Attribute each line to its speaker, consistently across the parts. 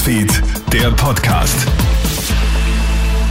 Speaker 1: Newsfeed, der Podcast.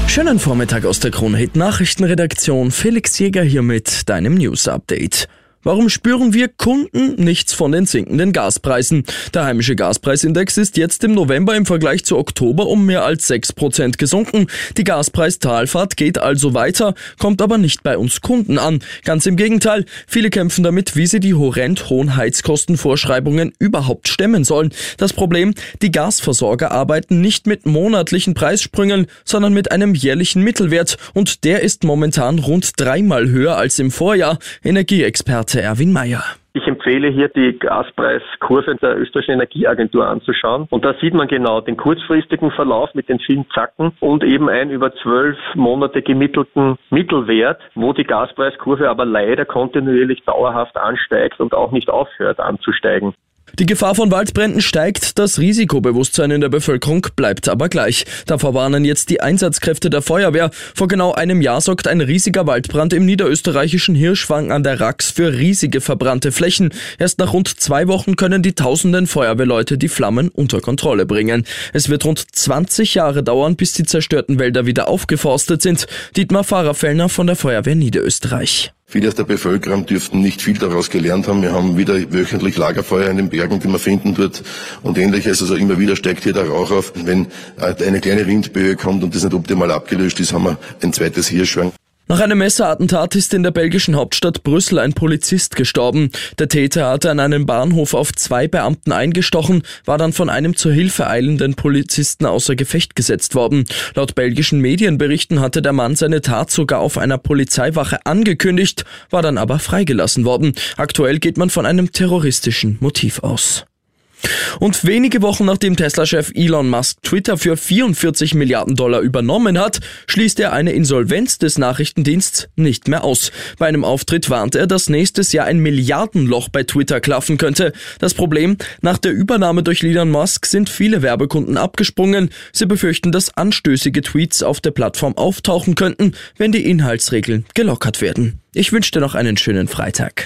Speaker 2: Schönen Vormittag aus der Kronhit Nachrichtenredaktion. Felix Jäger hier mit deinem News Update. Warum spüren wir Kunden nichts von den sinkenden Gaspreisen? Der heimische Gaspreisindex ist jetzt im November im Vergleich zu Oktober um mehr als 6% gesunken. Die Gaspreistalfahrt geht also weiter, kommt aber nicht bei uns Kunden an. Ganz im Gegenteil, viele kämpfen damit, wie sie die horrend hohen Heizkostenvorschreibungen überhaupt stemmen sollen. Das Problem, die Gasversorger arbeiten nicht mit monatlichen Preissprüngen, sondern mit einem jährlichen Mittelwert und der ist momentan rund dreimal höher als im Vorjahr. Energieexperten Experte Erwin Mayer.
Speaker 3: Ich empfehle hier die Gaspreiskurve der österreichischen Energieagentur anzuschauen. Und da sieht man genau den kurzfristigen Verlauf mit den vielen Zacken und eben einen über zwölf Monate gemittelten Mittelwert, wo die Gaspreiskurve aber leider kontinuierlich dauerhaft ansteigt und auch nicht aufhört anzusteigen.
Speaker 2: Die Gefahr von Waldbränden steigt, das Risikobewusstsein in der Bevölkerung bleibt aber gleich. Davor warnen jetzt die Einsatzkräfte der Feuerwehr. Vor genau einem Jahr sorgt ein riesiger Waldbrand im niederösterreichischen Hirschwang an der Rax für riesige verbrannte Flächen. Erst nach rund zwei Wochen können die tausenden Feuerwehrleute die Flammen unter Kontrolle bringen. Es wird rund 20 Jahre dauern, bis die zerstörten Wälder wieder aufgeforstet sind. Dietmar Fahrerfellner von der Feuerwehr Niederösterreich.
Speaker 4: Viele aus der Bevölkerung dürften nicht viel daraus gelernt haben. Wir haben wieder wöchentlich Lagerfeuer in den Bergen, die man finden dort und ähnliches. Also immer wieder steigt hier der Rauch auf. Wenn eine kleine Windböe kommt und das nicht optimal abgelöst ist, haben wir ein zweites Hirschschwang.
Speaker 2: Nach einem Messerattentat ist in der belgischen Hauptstadt Brüssel ein Polizist gestorben. Der Täter hatte an einem Bahnhof auf zwei Beamten eingestochen, war dann von einem zur Hilfe eilenden Polizisten außer Gefecht gesetzt worden. Laut belgischen Medienberichten hatte der Mann seine Tat sogar auf einer Polizeiwache angekündigt, war dann aber freigelassen worden. Aktuell geht man von einem terroristischen Motiv aus. Und wenige Wochen nachdem Tesla-Chef Elon Musk Twitter für 44 Milliarden Dollar übernommen hat, schließt er eine Insolvenz des Nachrichtendiensts nicht mehr aus. Bei einem Auftritt warnt er, dass nächstes Jahr ein Milliardenloch bei Twitter klaffen könnte. Das Problem, nach der Übernahme durch Elon Musk sind viele Werbekunden abgesprungen. Sie befürchten, dass anstößige Tweets auf der Plattform auftauchen könnten, wenn die Inhaltsregeln gelockert werden. Ich wünsche dir noch einen schönen Freitag.